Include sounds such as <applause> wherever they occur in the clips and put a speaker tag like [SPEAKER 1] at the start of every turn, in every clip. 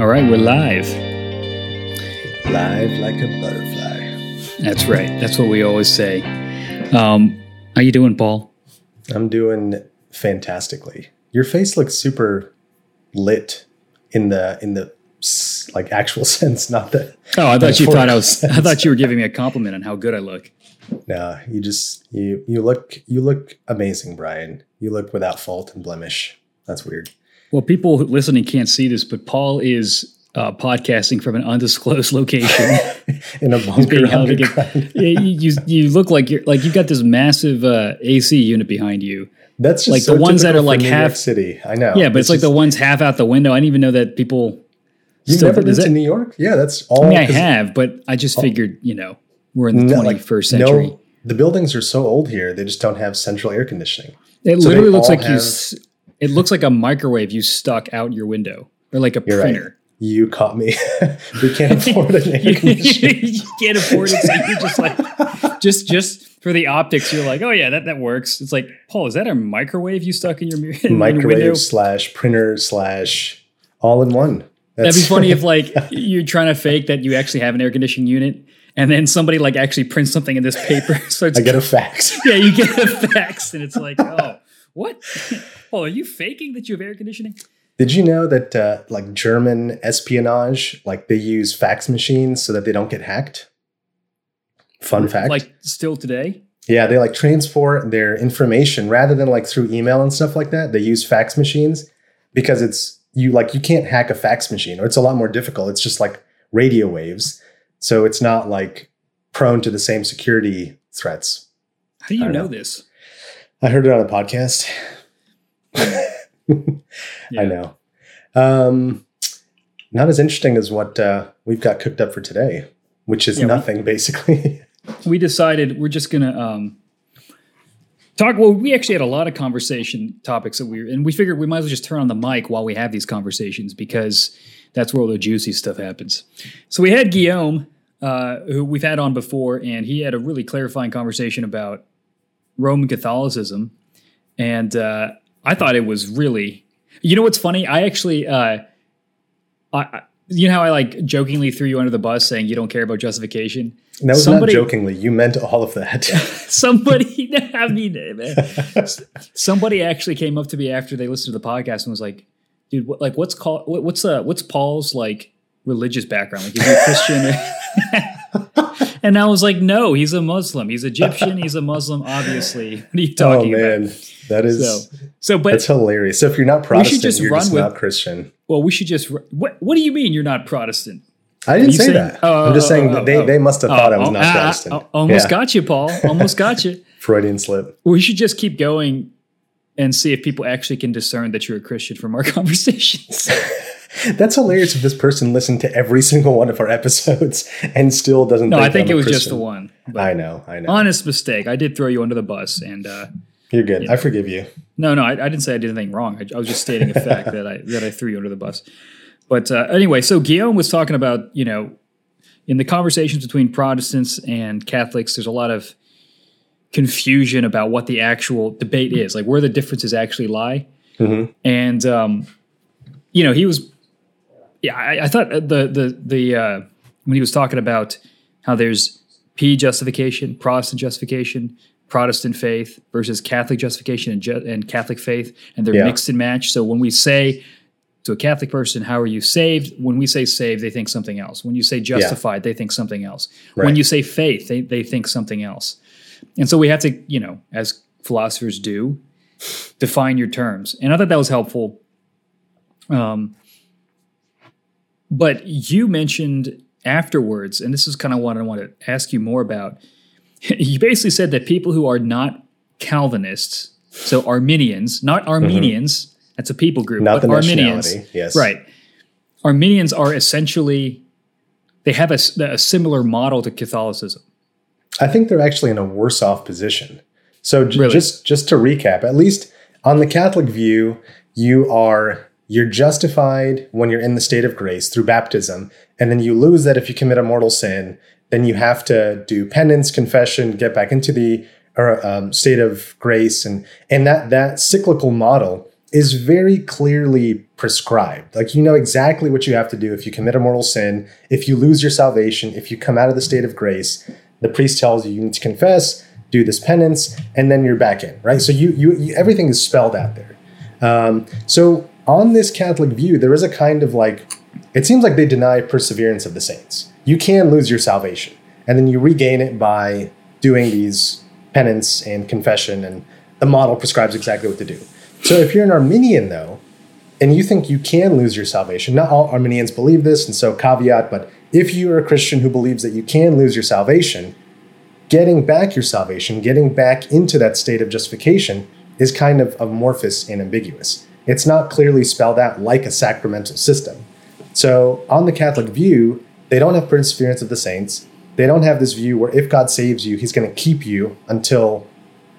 [SPEAKER 1] All right, we're live.
[SPEAKER 2] Live like a butterfly.
[SPEAKER 1] That's right. That's what we always say. Um, how you doing, Paul?
[SPEAKER 2] I'm doing fantastically. Your face looks super lit in the in the like actual <laughs> sense, not the.
[SPEAKER 1] Oh, I thought you thought I was. I thought you were giving me a compliment on how good I look.
[SPEAKER 2] No, you just you you look you look amazing, Brian. You look without fault and blemish. That's weird.
[SPEAKER 1] Well, people listening can't see this, but Paul is uh, podcasting from an undisclosed <laughs> location. <laughs>
[SPEAKER 2] In a bunker
[SPEAKER 1] held against-
[SPEAKER 2] underground.
[SPEAKER 1] Yeah, you, you you look like you're like you've got this massive uh, AC unit behind you.
[SPEAKER 2] That's just
[SPEAKER 1] Like
[SPEAKER 2] so
[SPEAKER 1] the ones that are like
[SPEAKER 2] New
[SPEAKER 1] half-
[SPEAKER 2] York City. I know.
[SPEAKER 1] Yeah, but it's, like the ones half out the window. I didn't even know that people.
[SPEAKER 2] You've never been
[SPEAKER 1] does
[SPEAKER 2] to New York? Yeah, that's all.
[SPEAKER 1] I mean, I have, but I just figured, you know, we're in the twenty
[SPEAKER 2] like,
[SPEAKER 1] century.
[SPEAKER 2] No, the buildings are so old here; they just don't have central air conditioning.
[SPEAKER 1] It
[SPEAKER 2] So
[SPEAKER 1] literally looks like you.
[SPEAKER 2] have-
[SPEAKER 1] s- It looks like a microwave you stuck out your window, or like a
[SPEAKER 2] You're right.
[SPEAKER 1] printer.
[SPEAKER 2] You caught me. <laughs> we can't <laughs> afford an air conditioner. <laughs>
[SPEAKER 1] you can't afford it, so you're just like, just just for the optics, you're like, oh yeah, that that works. It's like, Paul, is that a microwave you stuck in your, mir- in your window?
[SPEAKER 2] Microwave slash printer slash all in one.
[SPEAKER 1] That'd be funny if like you're trying to fake that you actually have an air conditioning unit, and then somebody like actually prints something in this paper. So it's
[SPEAKER 2] I get a fax.
[SPEAKER 1] yeah, you get a fax, and it's like, oh, what? <laughs> Oh, are you faking that you have air conditioning?
[SPEAKER 2] Did you know that uh, like German espionage, like they use fax machines so that they don't get hacked? Fun fact.
[SPEAKER 1] Like still today?
[SPEAKER 2] yeah, they like transport their information rather than like through email and stuff like that. They use fax machines because it's you like you can't hack a fax machine or it's a lot more difficult. It's just like radio waves. So it's not like prone to the same security threats.
[SPEAKER 1] How do you know,
[SPEAKER 2] know.
[SPEAKER 1] this?
[SPEAKER 2] I heard it on a podcast. <laughs>
[SPEAKER 1] Yeah.
[SPEAKER 2] I know. Um, not as interesting as what uh, we've got cooked up for today, which is
[SPEAKER 1] Yeah, we-
[SPEAKER 2] nothing basically. <laughs>
[SPEAKER 1] we decided we're just gonna um, talk. Well, we actually had a lot of conversation topics that we were and we figured we might as well just turn on the mic while we have these conversations because that's where all the juicy stuff happens. So we had Guillaume, uh, who we've had on before, and he had a really clarifying conversation about Roman Catholicism, and uh, I thought it was really. You know what's funny? I actually. Uh, I, you know how I like jokingly threw you under the bus saying you don't care about justification?
[SPEAKER 2] that was
[SPEAKER 1] Somebody-
[SPEAKER 2] not jokingly. You meant all of that. <laughs> <laughs>
[SPEAKER 1] somebody <laughs> i mean uh, somebody actually came up to me after they listened to the podcast and was like dude what, like what's called what, what's uh what's paul's like religious background like is he a christian and i was like no he's a muslim he's egyptian he's a muslim obviously <laughs> what are you talking about?
[SPEAKER 2] oh man,
[SPEAKER 1] about
[SPEAKER 2] that is
[SPEAKER 1] so so but
[SPEAKER 2] that's hilarious. So if you're not Protestant,
[SPEAKER 1] just
[SPEAKER 2] you're just
[SPEAKER 1] with-
[SPEAKER 2] not Christian.
[SPEAKER 1] well we should just what what do you mean you're not protestant
[SPEAKER 2] I didn't say
[SPEAKER 1] saying-
[SPEAKER 2] that.
[SPEAKER 1] oh,
[SPEAKER 2] I'm just
[SPEAKER 1] oh,
[SPEAKER 2] saying
[SPEAKER 1] oh,
[SPEAKER 2] they,
[SPEAKER 1] oh.
[SPEAKER 2] they must have thought I was
[SPEAKER 1] Oh,
[SPEAKER 2] not
[SPEAKER 1] ah,
[SPEAKER 2] Protestant.
[SPEAKER 1] almost
[SPEAKER 2] Yeah.
[SPEAKER 1] got you paul almost got you <laughs>
[SPEAKER 2] Freudian slip.
[SPEAKER 1] We should just keep going and see if people actually can discern that you're a Christian from our <laughs> conversations.
[SPEAKER 2] That's hilarious if this person listened to every single one of our episodes <laughs> and still doesn't
[SPEAKER 1] no,
[SPEAKER 2] think
[SPEAKER 1] I think
[SPEAKER 2] I'm
[SPEAKER 1] it was just the one.
[SPEAKER 2] I know, I know.
[SPEAKER 1] honest mistake. I did throw you under the bus, and uh,
[SPEAKER 2] You're good. I forgive you.
[SPEAKER 1] no, no, I, I didn't say I did anything wrong. I, I was just stating a fact <laughs> that I that I threw you under the bus. But uh, anyway, so Guillaume was talking about you know in the conversations between Protestants and Catholics, there's a lot of confusion about what the actual debate is, like where the differences actually lie.
[SPEAKER 2] Mhm.
[SPEAKER 1] And um, you know, he was, yeah, I, I thought the the the uh, when he was talking about how there's P justification, Protestant justification, Protestant faith versus Catholic justification and, ju- and Catholic faith, and they're
[SPEAKER 2] Yeah.
[SPEAKER 1] mixed and matched. So when we say to a Catholic person, "How are you saved?" When we say saved, they think something else. When you say justified, they think something else. When you say faith, they they think something else. And so we have to, you know, as philosophers do, define your terms. And I thought that was helpful. Um, but you mentioned afterwards, and this is kind of what I want to ask you more about. <laughs> You basically said that people who are not Calvinists, so Arminians, not Armenians, that's a people group,
[SPEAKER 2] Mm-hmm. Not
[SPEAKER 1] but
[SPEAKER 2] the
[SPEAKER 1] Arminians.
[SPEAKER 2] Yes.
[SPEAKER 1] right? Arminians are essentially they have a similar model to Catholicism.
[SPEAKER 2] I think they're actually in a worse off position. So j-
[SPEAKER 1] Really?
[SPEAKER 2] just just to recap, at least on the Catholic view, you are you're justified when you're in the state of grace through baptism, and then you lose that if you commit a mortal sin. Then you have to do penance, confession, get back into the or, um, state of grace, and and that that cyclical model is very clearly prescribed. Like you know exactly what you have to do if you commit a mortal sin, if you lose your salvation, if you come out of the state of grace. The priest tells you you need to confess, do this penance, and then you're back in, right? So you you, you everything is spelled out there. Um, so on this Catholic view, there is a kind of like it seems like they deny perseverance of the saints. You can lose your salvation, and then you regain it by doing these penance and confession, and the model prescribes exactly what to do. So if you're an Arminian, though, and you think you can lose your salvation, not all Arminians believe this, and so caveat, but if you're a Christian who believes that you can lose your salvation, getting back your salvation, getting back into that state of justification is kind of amorphous and ambiguous. It's not clearly spelled out like a sacramental system. So, on the Catholic view, they don't have perseverance of the saints. They don't have this view where if God saves you, he's going to keep you until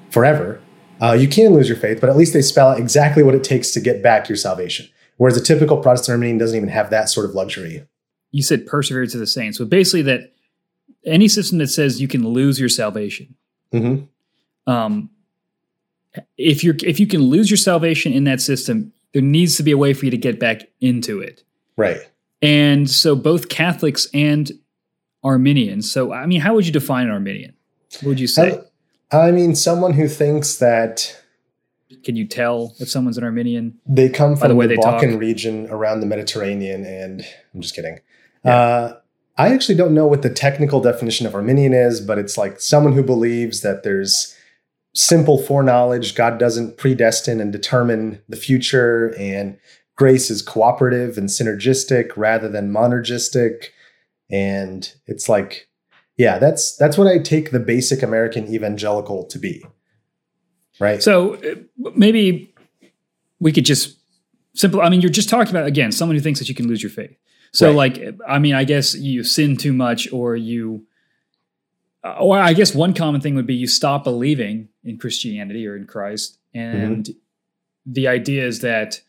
[SPEAKER 2] forever. Uh, you can lose your faith, but at least they spell out exactly what it takes to get back your salvation. Whereas a typical Protestant Arminian doesn't even have that sort of luxury.
[SPEAKER 1] You said perseverance of the saints. So basically, that any system that says you can lose your salvation,
[SPEAKER 2] Mm-hmm.
[SPEAKER 1] um, if you're if you can lose your salvation in that system, there needs to be a way for you to get back into it.
[SPEAKER 2] Right.
[SPEAKER 1] And so both Catholics and Arminians. So I mean, how would you define an Arminian? What would you say?
[SPEAKER 2] I, I mean, someone who thinks that
[SPEAKER 1] Can you tell if someone's an Armenian?
[SPEAKER 2] they come
[SPEAKER 1] By the
[SPEAKER 2] from
[SPEAKER 1] way
[SPEAKER 2] the,
[SPEAKER 1] they
[SPEAKER 2] Balkan
[SPEAKER 1] talk.
[SPEAKER 2] region around the Mediterranean, and I'm just kidding.
[SPEAKER 1] Yeah.
[SPEAKER 2] Uh, I actually don't know what the technical definition of Arminian is, but it's like someone who believes that there's simple foreknowledge, God doesn't predestine and determine the future, and grace is cooperative and synergistic rather than monergistic. And it's like, yeah, that's that's what I take the basic American evangelical to be. Right.
[SPEAKER 1] So uh, maybe we could just simple. I mean, you're just talking about again someone who thinks that you can lose your faith. So,
[SPEAKER 2] Right.
[SPEAKER 1] like, I mean, I guess you sin too much, or you, uh, or I guess one common thing would be you stop believing in Christianity or in Christ, and the idea is that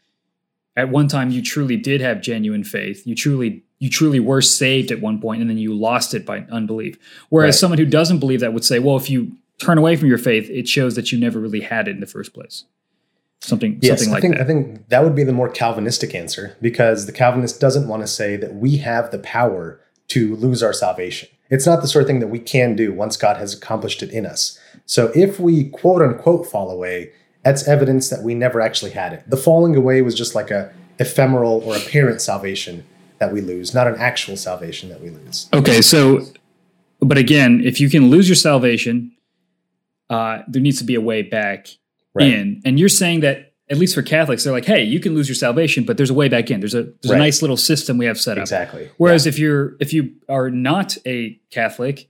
[SPEAKER 1] at one time you truly did have genuine faith. You truly, you truly were saved at one point, and then you lost it by unbelief. Whereas
[SPEAKER 2] Right.
[SPEAKER 1] someone who doesn't believe that would say, well, if you turn away from your faith, it shows that you never really had it in the first place. Something,
[SPEAKER 2] Yes,
[SPEAKER 1] something
[SPEAKER 2] I
[SPEAKER 1] like
[SPEAKER 2] think
[SPEAKER 1] that.
[SPEAKER 2] I think that would be the more Calvinistic answer because the Calvinist doesn't want to say that we have the power to lose our salvation. It's not the sort of thing that we can do once God has accomplished it in us. So if we quote unquote fall away, that's evidence that we never actually had it. The falling away was just like a ephemeral or apparent salvation that we lose, not an actual salvation that we lose.
[SPEAKER 1] Okay, so, but again, if you can lose your salvation, uh, there needs to be a way back
[SPEAKER 2] Right.
[SPEAKER 1] in. And you're saying that at least for Catholics, they're like, hey, you can lose your salvation, but there's a way back in. There's a there's
[SPEAKER 2] Right.
[SPEAKER 1] a nice little system we have set up.
[SPEAKER 2] Exactly.
[SPEAKER 1] Whereas if you're if you are not a Catholic,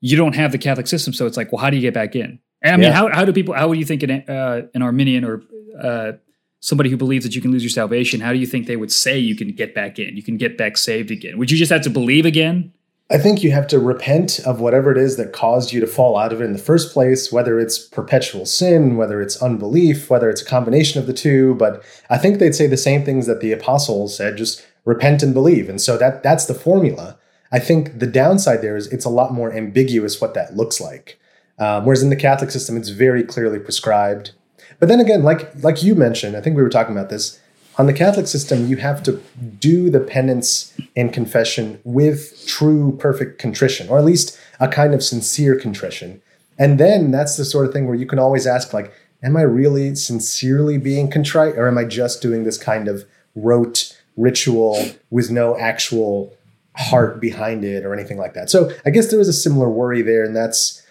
[SPEAKER 1] you don't have the Catholic system. So it's like, well, how do you get back in? And I mean,
[SPEAKER 2] Yeah.
[SPEAKER 1] how how do people? How would you think an uh, an Arminian or uh, somebody who believes that you can lose your salvation? How do you think they would say you can get back in? You can get back saved again? Would you just have to believe again?
[SPEAKER 2] I think you have to repent of whatever it is that caused you to fall out of it in the first place, whether it's perpetual sin, whether it's unbelief, whether it's a combination of the two. But I think they'd say the same things that the apostles said just repent and believe. And so that that's the formula. I think the downside there is it's a lot more ambiguous what that looks like. Um, whereas in the Catholic system, it's very clearly prescribed. But then again, like like you mentioned, I think we were talking about this. On the Catholic system, you have to do the penance and confession with true, perfect contrition, or at least a kind of sincere contrition. And then that's the sort of thing where you can always ask, like, am I really sincerely being contrite, or am I just doing this kind of rote ritual with no actual heart behind it or anything like that? So I guess there is a similar worry there, and that's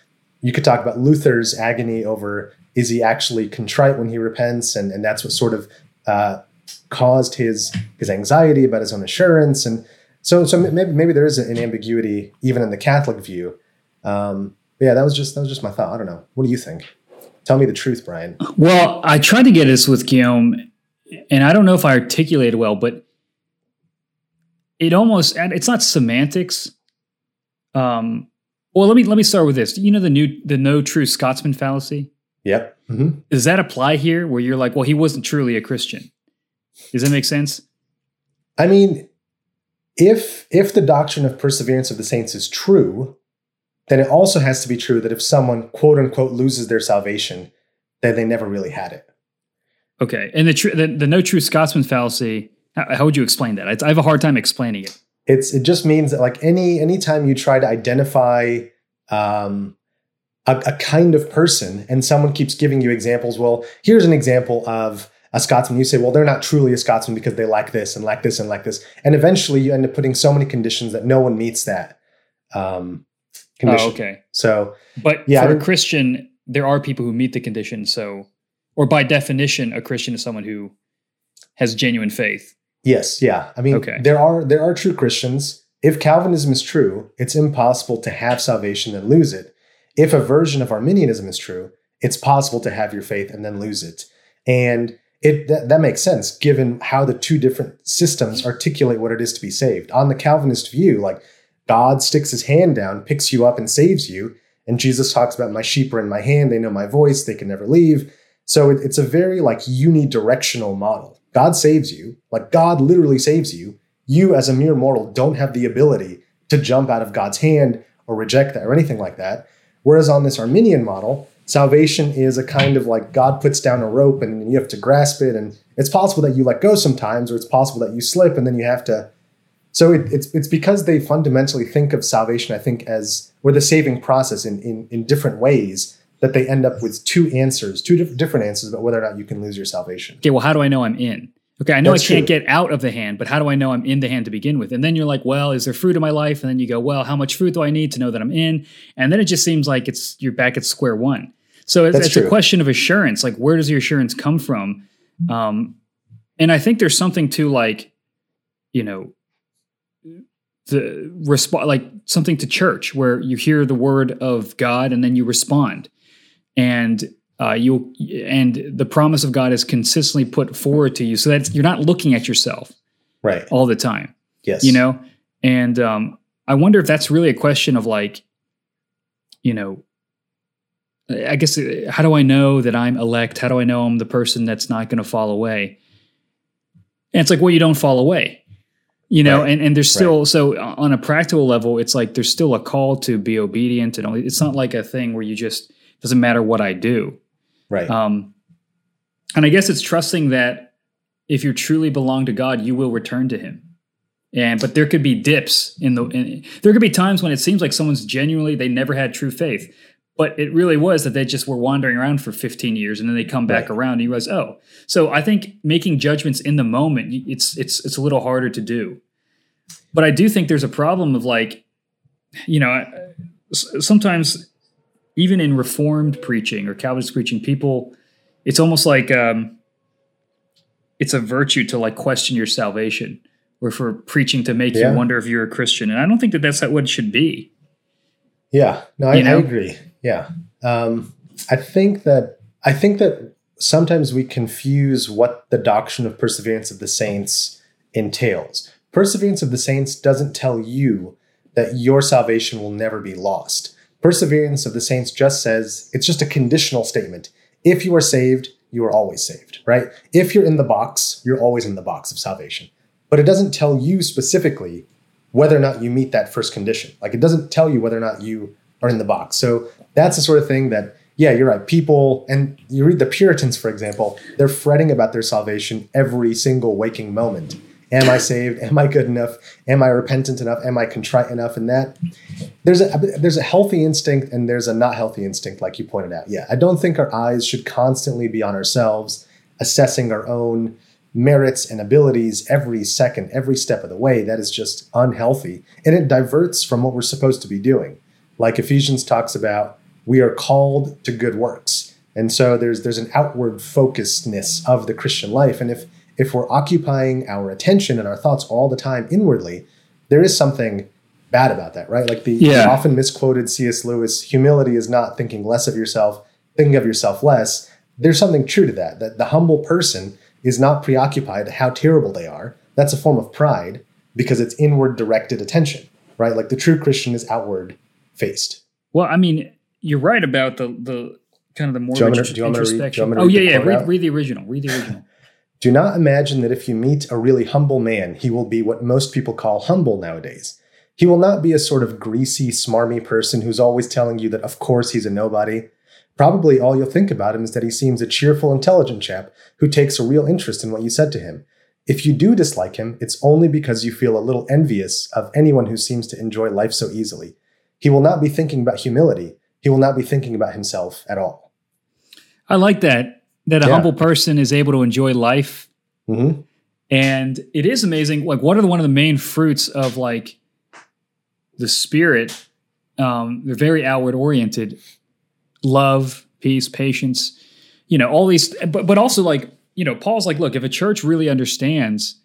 [SPEAKER 2] you could talk about Luther's agony over is he actually contrite when he repents, and, and that's what sort of uh, caused his his anxiety about his own assurance, and so so maybe maybe there is an ambiguity even in the Catholic view. Um, but yeah, that was just that was just my thought. I don't know. What do you think? Tell me the truth, Brian.
[SPEAKER 1] Well, I tried to get this with Guillaume, and I don't know if I articulated well, but it almost it's not semantics. Um, well, let me let me start with this. You know the new the no true Scotsman fallacy.
[SPEAKER 2] Yep. hmm
[SPEAKER 1] Does that apply here, where you're like, well, he wasn't truly a Christian? Does that make sense?
[SPEAKER 2] I mean, if if the doctrine of perseverance of the saints is true, then it also has to be true that if someone quote unquote loses their salvation, then they never really had it.
[SPEAKER 1] Okay, and the tr- the, the no true Scotsman fallacy. How, how would you explain that? I, I have a hard time explaining it.
[SPEAKER 2] It's it just means that like any anytime you try to identify um, a, a kind of person and someone keeps giving you examples. Well, here's an example of a Scotsman. You say, well, they're not truly a Scotsman because they like this and like this and like this, and eventually you end up putting so many conditions that no one meets that um, condition.
[SPEAKER 1] Oh, okay.
[SPEAKER 2] So,
[SPEAKER 1] But
[SPEAKER 2] Yeah,
[SPEAKER 1] for a Christian, there are people who meet the condition. So, or by definition, a Christian is someone who has genuine faith.
[SPEAKER 2] Yes, yeah. I mean,
[SPEAKER 1] Okay.
[SPEAKER 2] there are there are true Christians. If Calvinism is true, it's impossible to have salvation and lose it. If a version of Arminianism is true, it's possible to have your faith and then lose it. And it that, that makes sense given how the two different systems articulate what it is to be saved. On the Calvinist view, like God sticks his hand down, picks you up and saves you, and Jesus talks about my sheep are in my hand, they know my voice, they can never leave. So it, it's a very like unidirectional model. God saves you, like God literally saves you. You, as a mere mortal, don't have the ability to jump out of God's hand or reject that or anything like that. Whereas on this Arminian model, salvation is a kind of like God puts down a rope and you have to grasp it, and it's possible that you let go sometimes, or it's possible that you slip and then you have to. So it, it's it's because they fundamentally think of salvation, I think, as or the saving process in in, in different ways that they end up with two answers, two diff- different answers about whether or not you can lose your salvation.
[SPEAKER 1] Okay, well, how do I know I'm in? Okay, I know
[SPEAKER 2] That's
[SPEAKER 1] I can't
[SPEAKER 2] true.
[SPEAKER 1] get out of the hand, but how do I know I'm in the hand to begin with? And then you're like, well, is there fruit in my life? And then you go, well, how much fruit do I need to know that I'm in? And then it just seems like it's you're back at square one. So it's, it's a question of assurance. Like, where does your assurance come from? Um, and I think there's something to like, you know, the response, like something to church where you hear the word of God and then you respond, and uh, you and the promise of God is consistently put forward to you, so that you're not looking at yourself
[SPEAKER 2] Right.
[SPEAKER 1] all the time,
[SPEAKER 2] Yes.
[SPEAKER 1] you know. And um, I wonder if that's really a question of like, you know, I guess uh, how do I know that I'm elect? How do I know I'm the person that's not going to fall away? And it's like, well, you don't fall away, you know.
[SPEAKER 2] Right.
[SPEAKER 1] And and there's still so on a practical level, it's like there's still a call to be obedient, and only, it's not like a thing where you just doesn't matter what I do.
[SPEAKER 2] Right.
[SPEAKER 1] Um, and I guess it's trusting that if you truly belong to God, you will return to Him. And but there could be dips in the. In, there could be times when it seems like someone's genuinely they never had true faith, but it really was that they just were wandering around for 15 years and then they come back
[SPEAKER 2] Right.
[SPEAKER 1] around and you realize, oh. So I think making judgments in the moment, it's it's it's a little harder to do. But I do think there's a problem of like, you know, sometimes even in reformed preaching or calvinist preaching people it's almost like um, it's a virtue to like question your salvation or for preaching to make
[SPEAKER 2] Yeah.
[SPEAKER 1] you wonder if you're a christian and i don't think that that's what it should be
[SPEAKER 2] Yeah, no, I,
[SPEAKER 1] You know?
[SPEAKER 2] I agree. Yeah, um, I think that I think that sometimes we confuse what the doctrine of perseverance of the saints entails. Perseverance of the saints doesn't tell you that your salvation will never be lost. Perseverance of the saints just says it's just a conditional statement. If you are saved, you are always saved, right? If you're in the box, you're always in the box of salvation. But it doesn't tell you specifically whether or not you meet that first condition. Like it doesn't tell you whether or not you are in the box. So that's the sort of thing that, yeah, you're right. People, and you read the Puritans, for example, they're fretting about their salvation every single waking moment. Am I saved? Am I good enough? Am I repentant enough? Am I contrite enough? And that there's a there's a healthy instinct and there's a not healthy instinct, like you pointed out. Yeah, I don't think our eyes should constantly be on ourselves, assessing our own merits and abilities every second, every step of the way. That is just unhealthy. And it diverts from what we're supposed to be doing. Like Ephesians talks about, we are called to good works. And so there's there's an outward focusedness of the Christian life. And if if we're occupying our attention and our thoughts all the time inwardly, there is something bad about that, right? Like the, the often misquoted C.S. Lewis, humility is not thinking less of yourself, thinking of yourself less. There's something true to that, that the humble person is not preoccupied how terrible they are. That's a form of pride because it's inward directed attention, right? Like the true Christian is outward faced.
[SPEAKER 1] well i mean you're right about the the kind of the more
[SPEAKER 2] Do you want me to- do you want me to read- do you
[SPEAKER 1] introspection
[SPEAKER 2] want me to
[SPEAKER 1] oh yeah yeah read, read the original read the original
[SPEAKER 2] Do not imagine that if you meet a really humble man, he will be what most people call humble nowadays. He will not be a sort of greasy, smarmy person who's always telling you that, of course, he's a nobody. Probably all you'll think about him is that he seems a cheerful, intelligent chap who takes a real interest in what you said to him. If you do dislike him, it's only because you feel a little envious of anyone who seems to enjoy life so easily. He will not be thinking about humility. He will not be thinking about himself at all.
[SPEAKER 1] I like that that a
[SPEAKER 2] Yeah.
[SPEAKER 1] humble person is able to enjoy life
[SPEAKER 2] hmm
[SPEAKER 1] and it is amazing like what are the, one of the main fruits of like the spirit um they're very outward oriented love peace patience you know all these but but also like you know paul's like look if a church really understands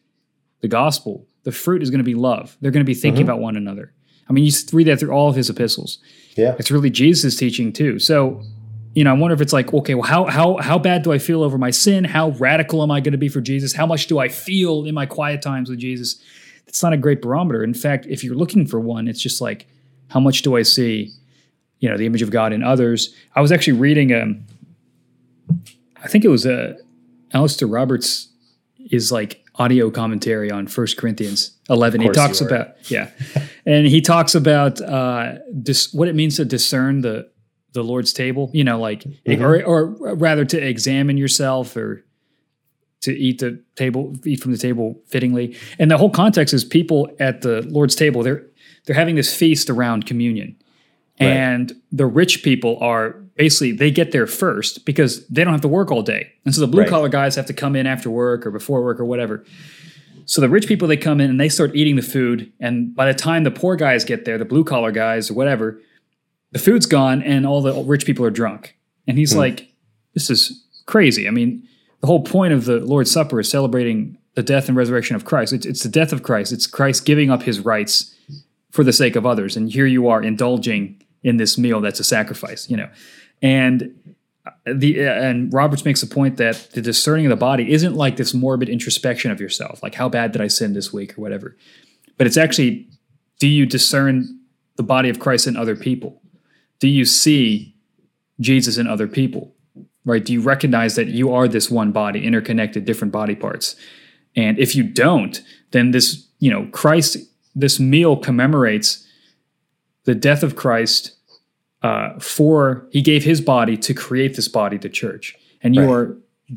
[SPEAKER 1] the gospel the fruit is going to be love they're going to be thinking
[SPEAKER 2] Mhm.
[SPEAKER 1] about one another i mean you read that through all of his epistles.
[SPEAKER 2] Yeah.
[SPEAKER 1] it's really jesus' teaching too. So you know i wonder if it's like okay well how how how bad do i feel over my sin? How radical am i going to be for jesus? How much do i feel in my quiet times with jesus? It's not a great barometer. In fact if you're looking for one it's just like how much do i see you know the image of god in others? I was actually reading um i think it was uh alastair roberts is like audio commentary on First corinthians 11 he talks about yeah. <laughs> And he talks about uh dis- what it means to discern the the lord's table you know like
[SPEAKER 2] Mhm.
[SPEAKER 1] or, or rather to examine yourself or to eat the table eat from the table fittingly. And the whole context is people at the lord's table they're they're having this feast around communion.
[SPEAKER 2] Right.
[SPEAKER 1] and the rich people are basically they get there first because they don't have to work all day. And so the blue
[SPEAKER 2] Right.
[SPEAKER 1] collar guys have to come in after work or before work or whatever. So the rich people they come in and they start eating the food. And by the time the poor guys get there the blue collar guys or whatever the food's gone and all the rich people are drunk. And he's
[SPEAKER 2] Hmm.
[SPEAKER 1] like this is crazy. I mean the whole point of the lord's supper is celebrating the death and resurrection of christ. It's, it's the death of christ. It's christ giving up his rights for the sake of others. And here you are indulging in this meal that's a sacrifice you know and uh, the uh, and roberts makes a point that the discerning of the body isn't like this morbid introspection of yourself like how bad did i sin this week? or whatever. But it's actually do you discern the body of christ in other people? Do you see jesus in other people? Right? Do you recognize that you are this one body interconnected different body parts? And if you don't then this you know christ this meal commemorates the death of christ uh, for he gave his body to create this body the church and you
[SPEAKER 2] Right.
[SPEAKER 1] are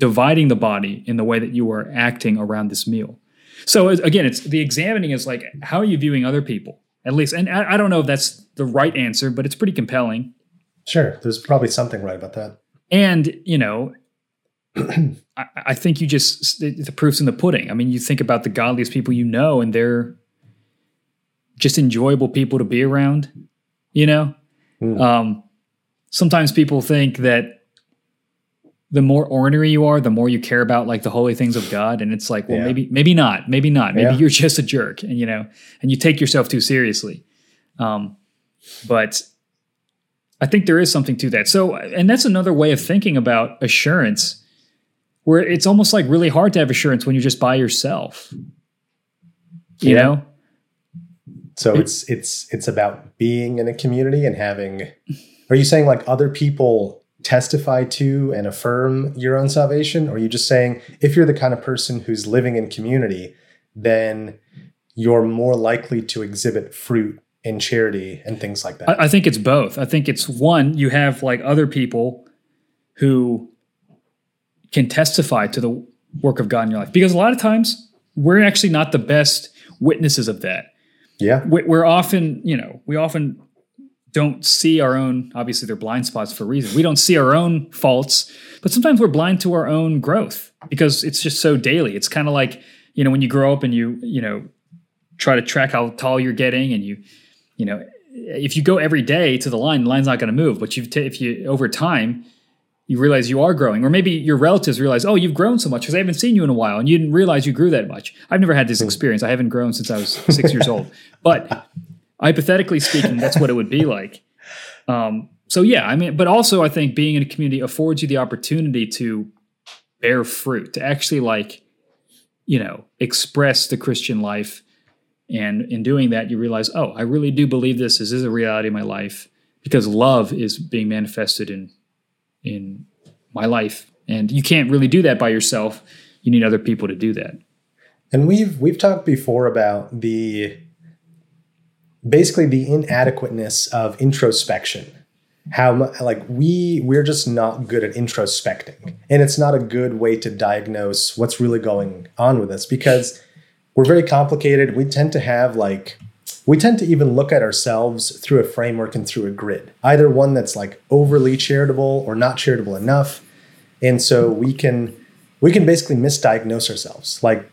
[SPEAKER 1] dividing the body in the way that you are acting around this meal so again it's the examining is like how are you viewing other people at least and i, I don't know if that's the right answer but it's pretty compelling
[SPEAKER 2] Sure. There's probably something right about that.
[SPEAKER 1] and you know <clears throat> I, I think you just the the proof's in the pudding i mean you think about the godliest people you know and they're just enjoyable people to be around you know
[SPEAKER 2] Mm.
[SPEAKER 1] um, sometimes people think that the more ornery you are the more you care about like the holy things of god and it's like well
[SPEAKER 2] Yeah.
[SPEAKER 1] maybe maybe not maybe not maybe
[SPEAKER 2] Yeah.
[SPEAKER 1] you're just a jerk and you know and you take yourself too seriously um, but i think there is something to that so and that's another way of thinking about assurance where it's almost like really hard to have assurance when you're just by yourself you
[SPEAKER 2] Yeah.
[SPEAKER 1] know
[SPEAKER 2] So it's it's it's about being in a community and having. Are you saying like other people testify to and affirm your own salvation, or are you just saying if you're the kind of person who's living in community, then you're more likely to exhibit fruit in charity and things like that?
[SPEAKER 1] I, I think it's both. I think it's one, you have like other people who can testify to the work of God in your life. Because a lot of times we're actually not the best witnesses of that.
[SPEAKER 2] Yeah.
[SPEAKER 1] We- We're often, you know, we often don't see our own, obviously they're blind spots for a reason. We don't see our own faults, but sometimes we're blind to our own growth because it's just so daily. It's kind of like, you know, when you grow up and you, you know, try to track how tall you're getting and you, you know, if you go every day to the line, the line's not going to move. But you've t- if you over time, you realize you are growing, or maybe your relatives realize, oh, you've grown so much because I haven't seen you in a while, and you didn't realize you grew that much. I've never had this experience. I haven't grown since I was six years old. But hypothetically speaking, that's what it would be like. Um, so yeah, I mean, but also I think being in a community affords you the opportunity to bear fruit, to actually like, you know, express the Christian life. And in doing that, you realize, oh, I really do believe this. This is a reality of my life because love is being manifested in in my life. And you can't really do that by yourself. You need other people to do that.
[SPEAKER 2] And we've we've talked before about the basically the inadequateness of introspection. how like we we're just not good at introspecting and it's not a good way to diagnose what's really going on with us because we're very complicated we tend to have like we tend to even look at ourselves through a framework and through a grid either one that's like overly charitable or not charitable enough. And so we can we can basically misdiagnose ourselves. Like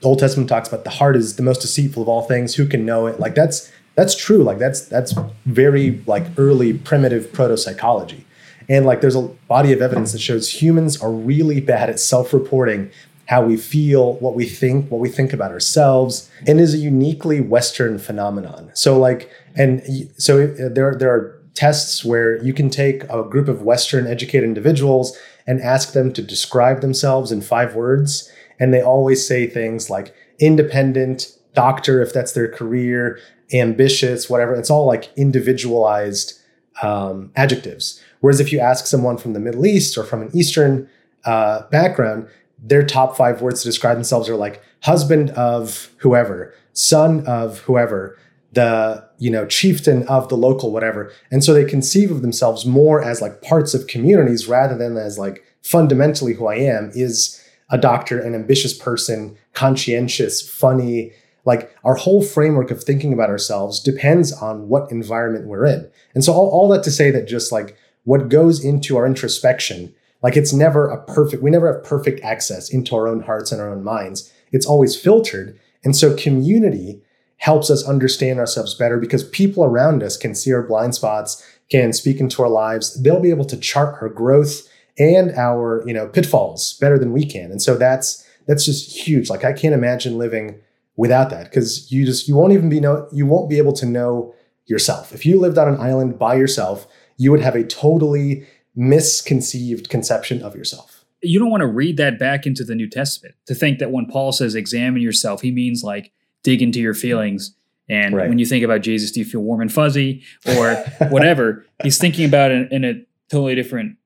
[SPEAKER 2] the old testament talks about the heart is the most deceitful of all things. Who can know it? Like that's that's true. Like that's that's very like early primitive proto psychology and like there's a body of evidence that shows humans are really bad at self-reporting how we feel what we think what we think about ourselves and is a uniquely western phenomenon. So like and so uh, there there are tests where you can take a group of western educated individuals and ask them to describe themselves in five words and they always say things like independent doctor if that's their career ambitious whatever. It's all like individualized um, adjectives. Whereas if you ask someone from the middle east or from an eastern uh, background their top five words to describe themselves are like husband of whoever son of whoever the you know chieftain of the local whatever. And so they conceive of themselves more as like parts of communities rather than as like fundamentally who i am is a doctor an ambitious person conscientious funny. Like our whole framework of thinking about ourselves depends on what environment we're in. And so all, all that to say that just like what goes into our introspection like it's never a perfect we never have perfect access into our own hearts and our own minds. It's always filtered. And so community helps us understand ourselves better because people around us can see our blind spots can speak into our lives. They'll be able to chart our growth and our you know pitfalls better than we can. And so that's that's just huge. Like i can't imagine living without that because you just you won't even be know you won't be able to know yourself. If you lived on an island by yourself you would have a totally misconceived conception of yourself
[SPEAKER 1] You don't want to read that back into the New Testament to think that when Paul says examine yourself, he means like dig into your feelings. And
[SPEAKER 2] Right.
[SPEAKER 1] when you think about Jesus, do you feel warm and fuzzy or <laughs> whatever? He's thinking about it in a totally different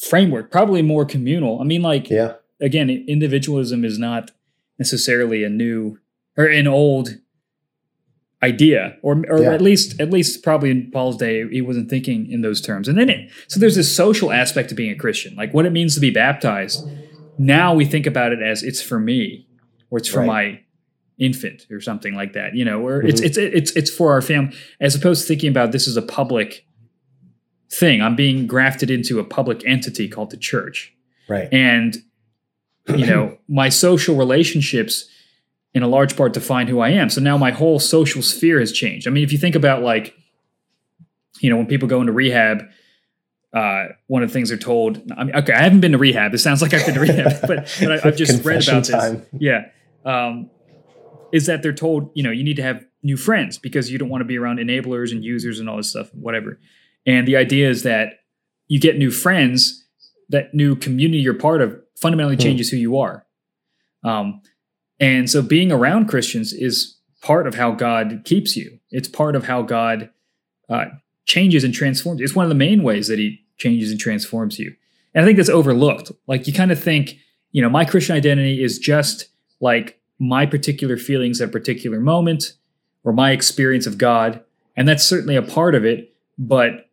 [SPEAKER 1] framework, probably more communal. I mean, like,
[SPEAKER 2] yeah
[SPEAKER 1] again, individualism is not necessarily a new or an old idea, or or
[SPEAKER 2] Yeah.
[SPEAKER 1] at least at least probably in Paul's day, he wasn't thinking in those terms. And then it so there's this social aspect of being a Christian, like what it means to be baptized. Now we think about it as it's for me, or it's for
[SPEAKER 2] Right.
[SPEAKER 1] my infant, or something like that. You know, or it's mm-hmm. it's it's it's for our family, as opposed to thinking about this as a public thing. I'm being grafted into a public entity called the church
[SPEAKER 2] right
[SPEAKER 1] and you know <clears throat> my social relationships in a large part define who i am. So now my whole social sphere has changed. I mean if you think about like you know when people go into rehab uh, one of the things they're told i mean okay i haven't been to rehab. It sounds like i've been to rehab <laughs> but, but I, i've just read about this. yeah. Um, is that they're told you know you need to have new friends because you don't want to be around enablers and users and all this stuff whatever. And the idea is that you get new friends that new community you're part of fundamentally
[SPEAKER 2] Hmm.
[SPEAKER 1] changes who you are. Um, and so being around christians is part of how god keeps you. It's part of how god uh, changes and transforms you. it's one of the main ways that he changes and transforms you. And i think that's overlooked. Like you kind of think you know my christian identity is just like my particular feelings at a particular moment or my experience of god. And that's certainly a part of it but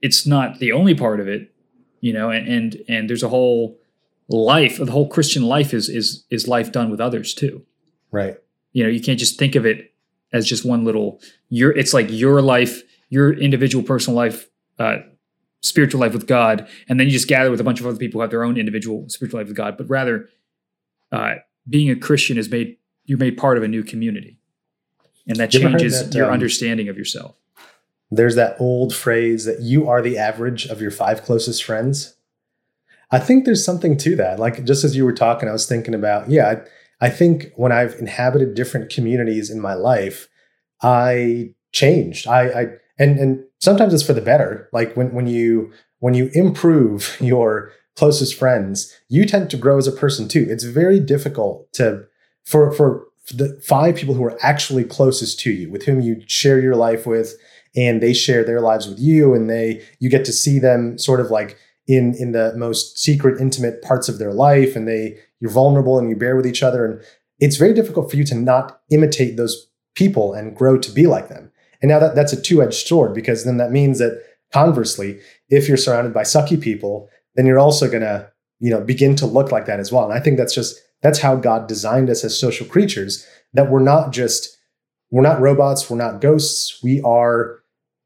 [SPEAKER 1] it's not the only part of it you know and and, and there's a whole life the whole christian life is is is life done with others too.
[SPEAKER 2] Right.
[SPEAKER 1] You know you can't just think of it as just one little your it's like your life your individual personal life uh spiritual life with god and then you just gather with a bunch of other people who have their own individual spiritual life with god. But rather uh being a christian is made you're made part of a new community. And that
[SPEAKER 2] You
[SPEAKER 1] changes
[SPEAKER 2] that,
[SPEAKER 1] your
[SPEAKER 2] um,
[SPEAKER 1] understanding of yourself.
[SPEAKER 2] there's that old phrase that you are the average of your five closest friends. I think there's something to that. Like just as you were talking, I was thinking about, yeah, I, I think when I've inhabited different communities in my life, I changed. I, I and and sometimes it's for the better. Like when when you when you improve <laughs> your closest friends, you tend to grow as a person too. It's very difficult to for for the five people who are actually closest to you, with whom you share your life with, and they share their lives with you and they you get to see them sort of like in in the most secret intimate parts of their life and they you're vulnerable and you bear with each other and it's very difficult for you to not imitate those people and grow to be like them and now that that's a two-edged sword because then that means that conversely, if you're surrounded by sucky people, then you're also to, you know, begin to look like that as well. And I think that's just that's how God designed us as social creatures that we're not just we're not robots, we're not ghosts. We are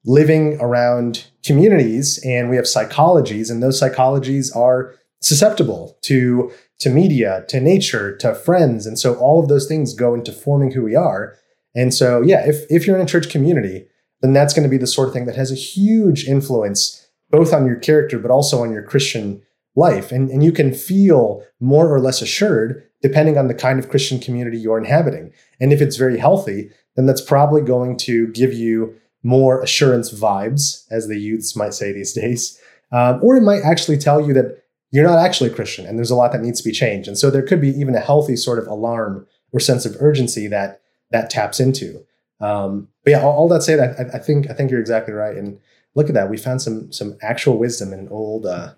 [SPEAKER 2] living around communities and we have psychologies and those psychologies are susceptible to to media, to nature, to friends. And so all of those things go into forming who we are. And so yeah, if if you're in a church community, then that's going to be the sort of thing that has a huge influence both on your character but also on your Christian life. And, and you can feel more or less assured depending on the kind of Christian community you're inhabiting. And if it's very healthy, then that's probably going to give you more assurance vibes, as the youths might say these days. Um, or it might actually tell you that you're not actually a Christian and there's a lot that needs to be changed. And so there could be even a healthy sort of alarm or sense of urgency that that taps into. Um, but yeah, all, all that said, I, I, think I think you're exactly right. And look at that, we found some some actual wisdom in an old uh,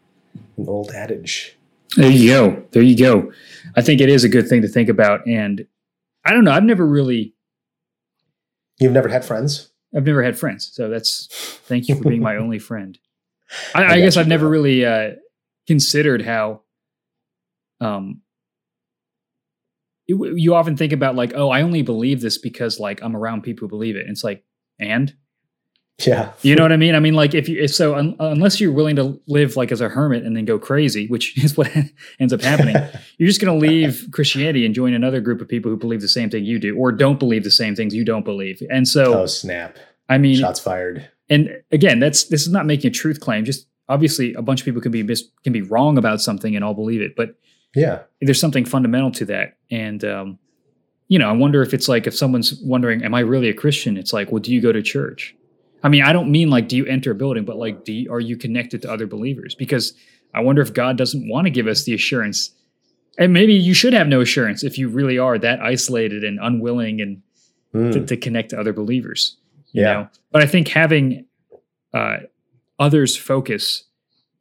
[SPEAKER 2] an old adage.
[SPEAKER 1] There you go. There you go. I think it is a good thing to think about. And I don't know. I've never really.
[SPEAKER 2] You've never had friends.
[SPEAKER 1] I've never had friends, so that's thank you for being my <laughs> only friend. I, I, I guess I've never really uh, considered how. Um, you, you often think about like, oh, I only believe this because like I'm around people who believe it. And it's like, and
[SPEAKER 2] yeah.
[SPEAKER 1] you know what I mean? I mean, like if you, if so, un, unless you're willing to live like as a hermit and then go crazy, which <laughs> is what <laughs> ends up happening, <laughs> you're just going to leave Christianity and join another group of people who believe the same thing you do or don't believe the same things you don't believe. And so,
[SPEAKER 2] oh, snap.
[SPEAKER 1] I mean,
[SPEAKER 2] shots fired.
[SPEAKER 1] And again, that's, this is not making a truth claim. Just obviously a bunch of people can be mis- can be wrong about something and all believe it, but
[SPEAKER 2] yeah,
[SPEAKER 1] there's something fundamental to that. And, um, you know, I wonder if it's like, if someone's wondering, am I really a Christian? It's like, well, do you go to church? I mean, I don't mean like do you enter a building, but like do you, are you connected to other believers? Because I wonder if God doesn't want to give us the assurance. And maybe you should have no assurance if you really are that isolated and unwilling and mm. to, to, connect to other believers. You yeah. know? But I think having uh, others focus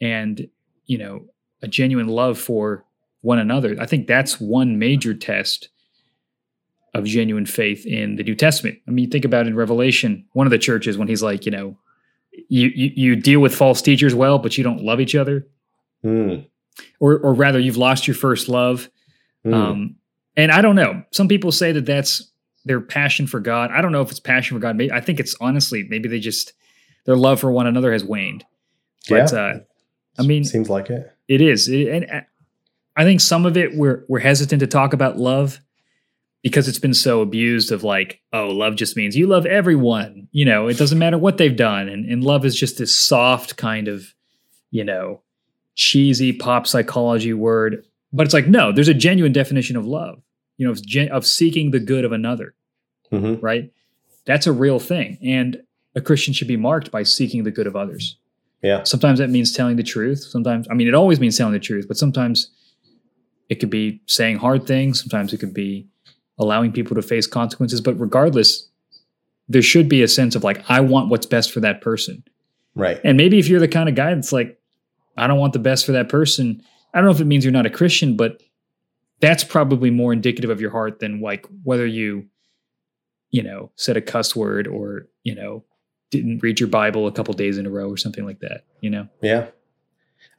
[SPEAKER 1] and, you know, a genuine love for one another, I think that's one major test of genuine faith in the New Testament. I mean, you think about in Revelation, one of the churches when he's like, you know, you you, you deal with false teachers well, but you don't love each other,
[SPEAKER 2] mm.
[SPEAKER 1] or or rather, you've lost your first love. Mm. Um, and I don't know. Some people say that that's their passion for God. I don't know if it's passion for God. Maybe I think it's honestly maybe they just their love for one another has waned.
[SPEAKER 2] But, yeah, uh,
[SPEAKER 1] I mean,
[SPEAKER 2] seems like it.
[SPEAKER 1] It is, it, and uh, I think some of it we're we're hesitant to talk about love because it's been so abused of like, oh, love just means you love everyone. You know, it doesn't matter what they've done. And, and love is just this soft kind of, you know, cheesy pop psychology word. But it's like, no, there's a genuine definition of love, you know, of, gen- of seeking the good of another,
[SPEAKER 2] mm-hmm.
[SPEAKER 1] right? That's a real thing. And a Christian should be marked by seeking the good of others.
[SPEAKER 2] Yeah.
[SPEAKER 1] Sometimes that means telling the truth. Sometimes, I mean, it always means telling the truth, but sometimes it could be saying hard things. Sometimes it could be allowing people to face consequences. But regardless, there should be a sense of like, I want what's best for that person.
[SPEAKER 2] Right.
[SPEAKER 1] And maybe if you're the kind of guy that's like, I don't want the best for that person, I don't know if it means you're not a Christian, but that's probably more indicative of your heart than like whether you, you know, said a cuss word or, you know, didn't read your Bible a couple days in a row or something like that, you know?
[SPEAKER 2] Yeah.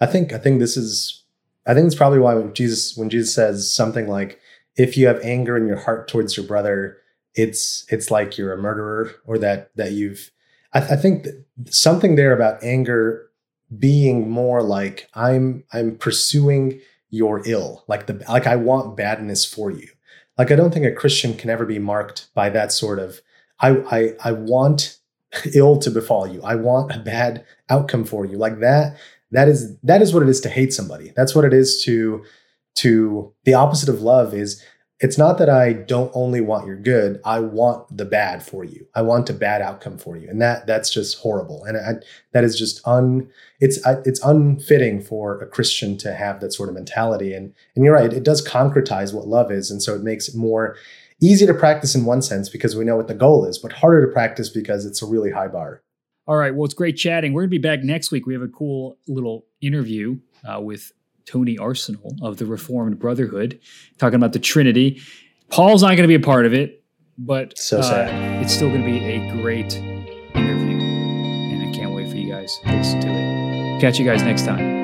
[SPEAKER 2] I think I think this is I think it's probably why when Jesus when Jesus says something like, if you have anger in your heart towards your brother, it's it's like you're a murderer or that that you've. I, I think something there about anger being more like I'm I'm pursuing your ill, like the like I want badness for you. Like I don't think a Christian can ever be marked by that sort of I I I want ill to befall you. I want a bad outcome for you. Like that that is that is what it is to hate somebody. That's what it is to to the opposite of love is it's not that I don't only want your good, I want the bad for you. I want a bad outcome for you. And that that's just horrible. And I, that is just un it's it's unfitting for a Christian to have that sort of mentality and and you're right, it does concretize what love is and so it makes it more easy to practice in one sense because we know what the goal is, but harder to practice because it's a really high bar.
[SPEAKER 1] All right. Well, it's great chatting. We're going to be back next week. We have a cool little interview uh, with Tony Arsenal of the Reformed Brotherhood, talking about the Trinity. Paul's not going to be a part of it, but
[SPEAKER 2] so
[SPEAKER 1] uh, it's still going to be a great interview, and I can't wait for you guys guys to listen to it. Catch you guys next time.